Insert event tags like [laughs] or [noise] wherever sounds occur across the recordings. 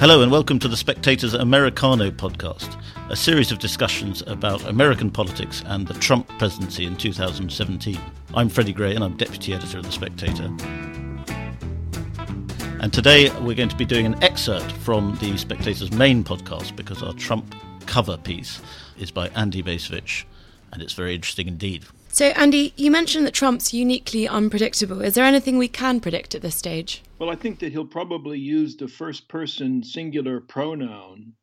Hello, and welcome to the Spectator's Americano podcast, a series of discussions about American politics and the Trump presidency in 2017. I'm Freddie Gray, and I'm deputy editor of The Spectator. And today we're going to be doing an excerpt from The Spectator's main podcast because our Trump cover piece is by Andy Bacevich, and it's very interesting indeed. So, Andy, you mentioned that Trump's uniquely unpredictable. Is there anything we can predict at this stage? Well, I think that he'll probably use the first person singular pronoun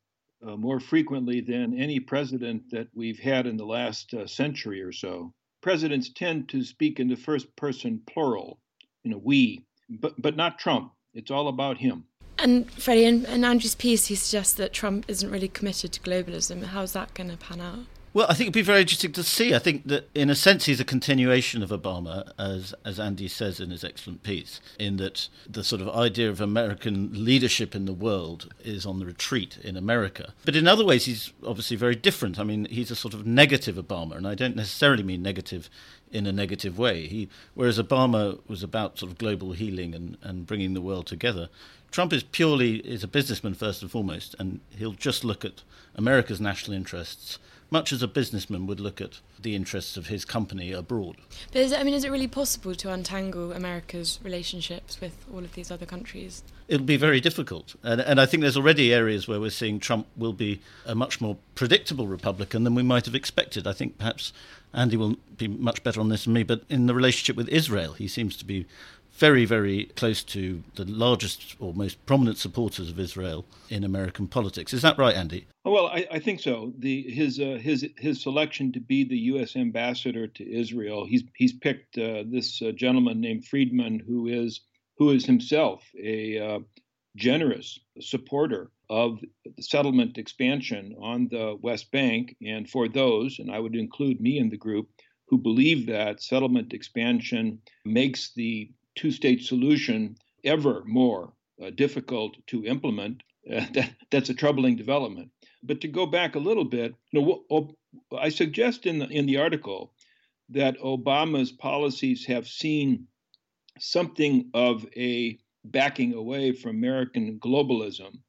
uh, more frequently than any president that we've had in the last uh, century or so. Presidents tend to speak in the first person plural, you know, we, but, but not Trump. It's all about him. And Freddie, in, in Andrew's piece, he suggests that Trump isn't really committed to globalism. How's that going to pan out? Well, I think it'd be very interesting to see. I think that, in a sense, he's a continuation of Obama, as as Andy says in his excellent piece, in that the sort of idea of American leadership in the world is on the retreat in America. But in other ways, he's obviously very different. I mean, he's a sort of negative Obama, and I don't necessarily mean negative in a negative way. He, whereas Obama was about sort of global healing and, and bringing the world together, Trump is purely is a businessman first and foremost, and he'll just look at America's national interests much as a businessman would look at the interests of his company abroad. But is it, I mean, is it really possible to untangle America's relationships with all of these other countries? It'll be very difficult. And, and I think there's already areas where we're seeing Trump will be a much more predictable Republican than we might have expected. I think perhaps Andy will be much better on this than me, but in the relationship with Israel, he seems to be very, very close to the largest or most prominent supporters of Israel in American politics. Is that right, Andy? Well, I, I think so. The his uh, his his selection to be the U.S. ambassador to Israel, he's he's picked uh, this uh, gentleman named Friedman, who is who is himself a uh, generous supporter of settlement expansion on the West Bank, and for those, and I would include me in the group, who believe that settlement expansion makes the two state solution ever more uh, difficult to implement, uh, [laughs] that, that's a troubling development. But to go back a little bit, you know, I suggest in the, in the article that Obama's policies have seen something of a backing away from American globalism.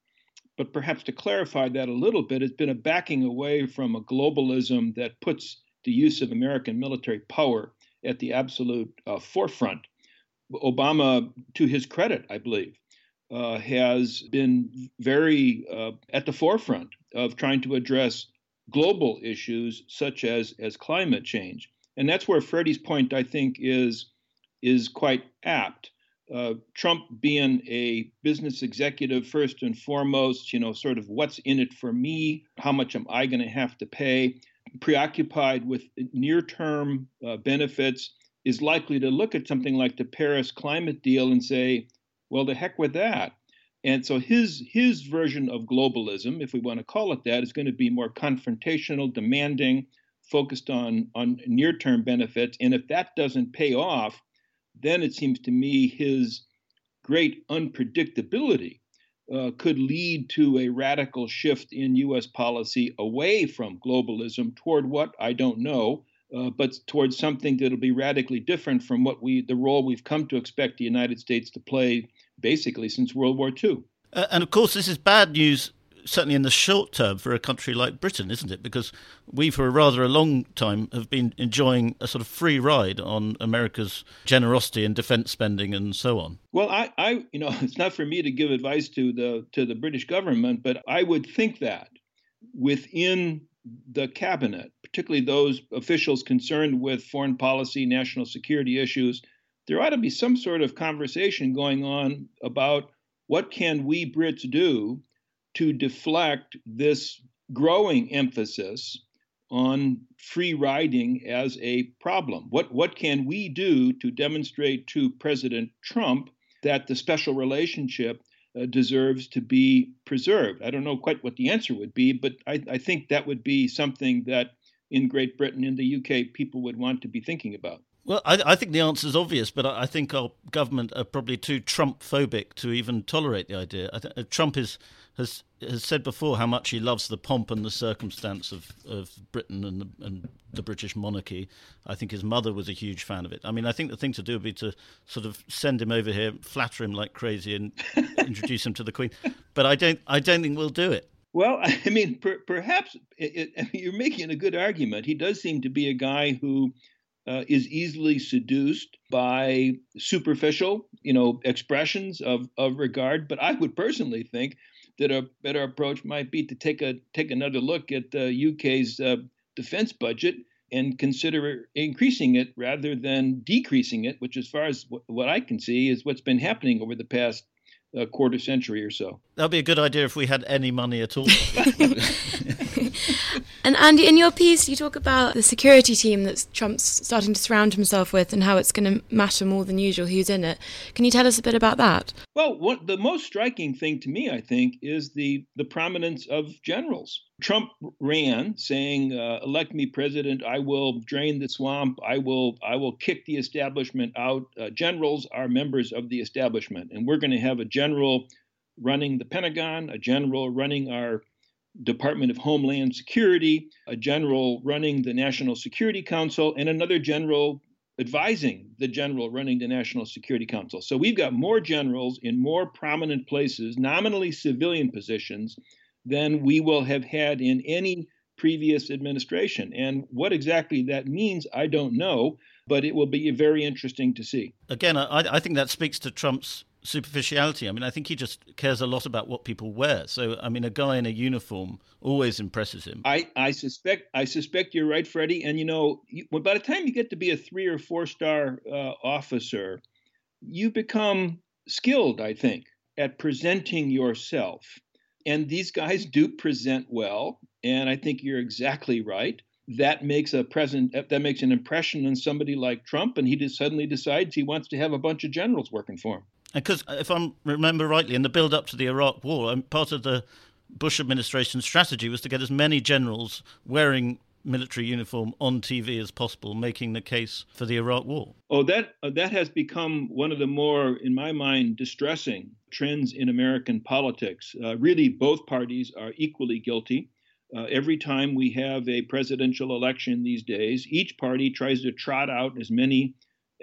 But perhaps to clarify that a little bit, it's been a backing away from a globalism that puts the use of American military power at the absolute uh, forefront Obama, to his credit, I believe, uh, has been very uh, at the forefront of trying to address global issues such as as climate change, and that's where Freddie's point I think is is quite apt. Uh, Trump being a business executive first and foremost, you know, sort of what's in it for me? How much am I going to have to pay? Preoccupied with near-term uh, benefits is likely to look at something like the Paris climate deal and say, well, the heck with that. And so his his version of globalism, if we want to call it that, is going to be more confrontational, demanding, focused on on near-term benefits. And if that doesn't pay off, then it seems to me his great unpredictability uh, could lead to a radical shift in U.S. policy away from globalism toward what I don't know, uh, but towards something that'll be radically different from what we the role we've come to expect the United States to play basically since World War II. Uh, and of course, this is bad news. Certainly, in the short term, for a country like Britain, isn't it? Because we, for a rather a long time, have been enjoying a sort of free ride on America's generosity and defence spending and so on. Well, I, I, you know, [laughs] it's not for me to give advice to the to the British government, but I would think that within the cabinet, particularly those officials concerned with foreign policy, national security issues, there ought to be some sort of conversation going on about what can we Brits do to deflect this growing emphasis on free riding as a problem. What what can we do to demonstrate to President Trump that the special relationship uh, deserves to be preserved. I don't know quite what the answer would be, but I, I think that would be something that in Great Britain, in the UK, people would want to be thinking about. Well, I, I think the answer is obvious, but I, I, think our government are probably too Trump phobic to even tolerate the idea. Think uh, Trump is has has said before how much he loves the pomp and the circumstance of, of Britain and the, and the British monarchy. I think his mother was a huge fan of it. I mean, I think the thing to do would be to sort of send him over here, flatter him like crazy, and [laughs] introduce him to the Queen. But I don't I don't think we'll do it. Well, [laughs] I mean, per, perhaps it, it, [laughs] you're making a good argument. He does seem to be a guy who uh, is easily seduced by superficial, you know, expressions of, of regard. But I would personally think that a better approach might be to take a take another look at the UK's uh, defense budget and consider increasing it rather than decreasing it, which, as far as w- what I can see, is what's been happening over the past a quarter century or so. That'd be a good idea if we had any money at all. [laughs] [laughs] [laughs] and Andy, in your piece, you talk about the security team that Trump's starting to surround himself with and how it's going to matter more than usual who's in it. Can you tell us a bit about that? Well, what, the most striking thing to me, I think, is the, the prominence of generals. Trump ran saying, uh, "Elect me president. I will drain the swamp. I will I will kick the establishment out." Uh, generals are members of the establishment, and we're going to have a general running the Pentagon, a general running our Department of Homeland Security, a general running the National Security Council, and another general advising the general running the National Security Council. So we've got more generals in more prominent places, nominally civilian positions than we will have had in any previous administration. And what exactly that means, I don't know, but it will be very interesting to see. Again, I, I think that speaks to Trump's superficiality. I mean, I think he just cares a lot about what people wear. So, I mean, a guy in a uniform always impresses him. I, I suspect I suspect you're right, Freddie. And you know, you, by the time you get to be a three or four star uh, officer, you become skilled, I think, at presenting yourself and these guys do present well. And I think you're exactly right. That makes a present that makes an impression on somebody like Trump, and he just suddenly decides he wants to have a bunch of generals working for him. Because if I remember rightly, in the build up to the Iraq War, um, part of the Bush administration's strategy was to get as many generals wearing military uniform on TV as possible, making the case for the Iraq War. Oh, that uh, that has become one of the more, in my mind, distressing trends in American politics. Uh, really, both parties are equally guilty. Uh, every time we have a presidential election these days, each party tries to trot out as many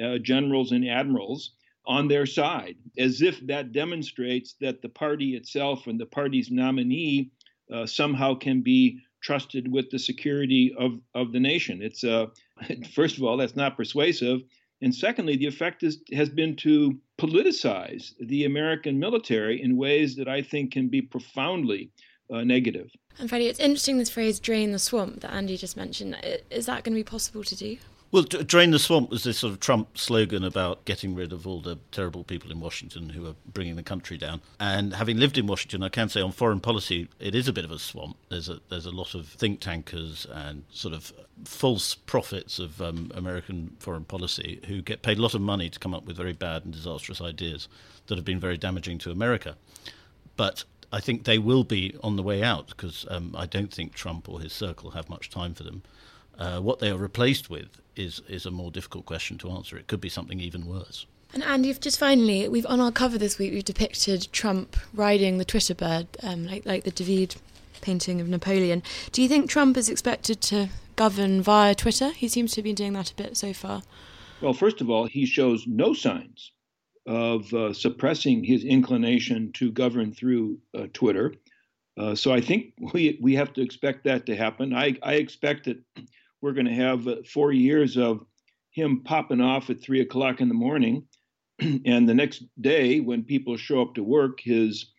uh, generals and admirals on their side, as if that demonstrates that the party itself and the party's nominee uh, somehow can be trusted with the security of, of the nation. It's uh, [laughs] first of all, that's not persuasive. And secondly, the effect is, has been to politicize the American military in ways that I think can be profoundly uh, negative. And Freddie, it's interesting this phrase "drain the swamp" that Andy just mentioned. Is that going to be possible to do? Well, drain the swamp was this sort of Trump slogan about getting rid of all the terrible people in Washington who are bringing the country down. And having lived in Washington, I can say on foreign policy, it is a bit of a swamp. There's a there's a lot of think tankers and sort of false prophets of um, American foreign policy who get paid a lot of money to come up with very bad and disastrous ideas that have been very damaging to America. But I think they will be on the way out because um, I don't think Trump or his circle have much time for them. Uh, what they are replaced with is is a more difficult question to answer. It could be something even worse. And Andy, just finally, we've on our cover this week we've depicted Trump riding the Twitter bird, um, like like the David painting of Napoleon. Do you think Trump is expected to govern via Twitter? He seems to have been doing that a bit so far. Well, first of all, he shows no signs of uh, suppressing his inclination to govern through uh, Twitter. Uh, so I think we we have to expect that to happen. I, I expect that we're going to have uh, four years of him popping off at three o'clock in the morning. [clears throat] and the next day, when people show up to work, his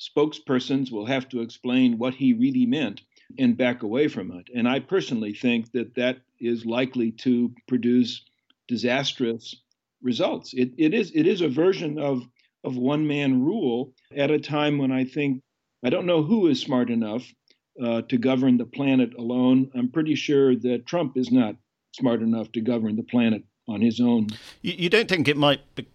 spokespersons will have to explain what he really meant and back away from it. And I personally think that that is likely to produce disastrous results. It, it is it is a version of of one man rule at a time when I think I don't know who is smart enough uh, to govern the planet alone. I'm pretty sure that Trump is not smart enough to govern the planet on his own. You, you don't think it might be,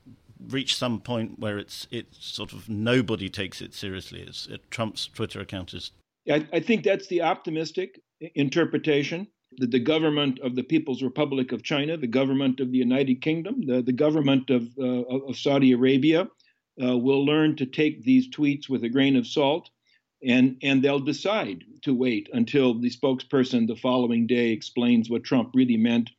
reach some point where it's it's sort of nobody takes it seriously? It's, it, Trump's Twitter account is. I, I think that's the optimistic interpretation. that the government of the People's Republic of China, the government of the United Kingdom, the, the government of, uh, of Saudi Arabia uh, will learn to take these tweets with a grain of salt and, and they'll decide to wait until the spokesperson the following day explains what Trump really meant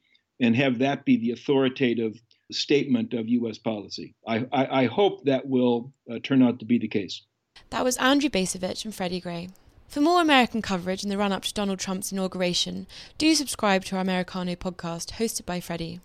and have that be the authoritative statement of U.S. policy. I, I, I hope that will uh, turn out to be the case. That was Andrew Bacevich and Freddie Gray. For more American coverage in the run up to Donald Trump's inauguration, do subscribe to our Americano podcast hosted by Freddie.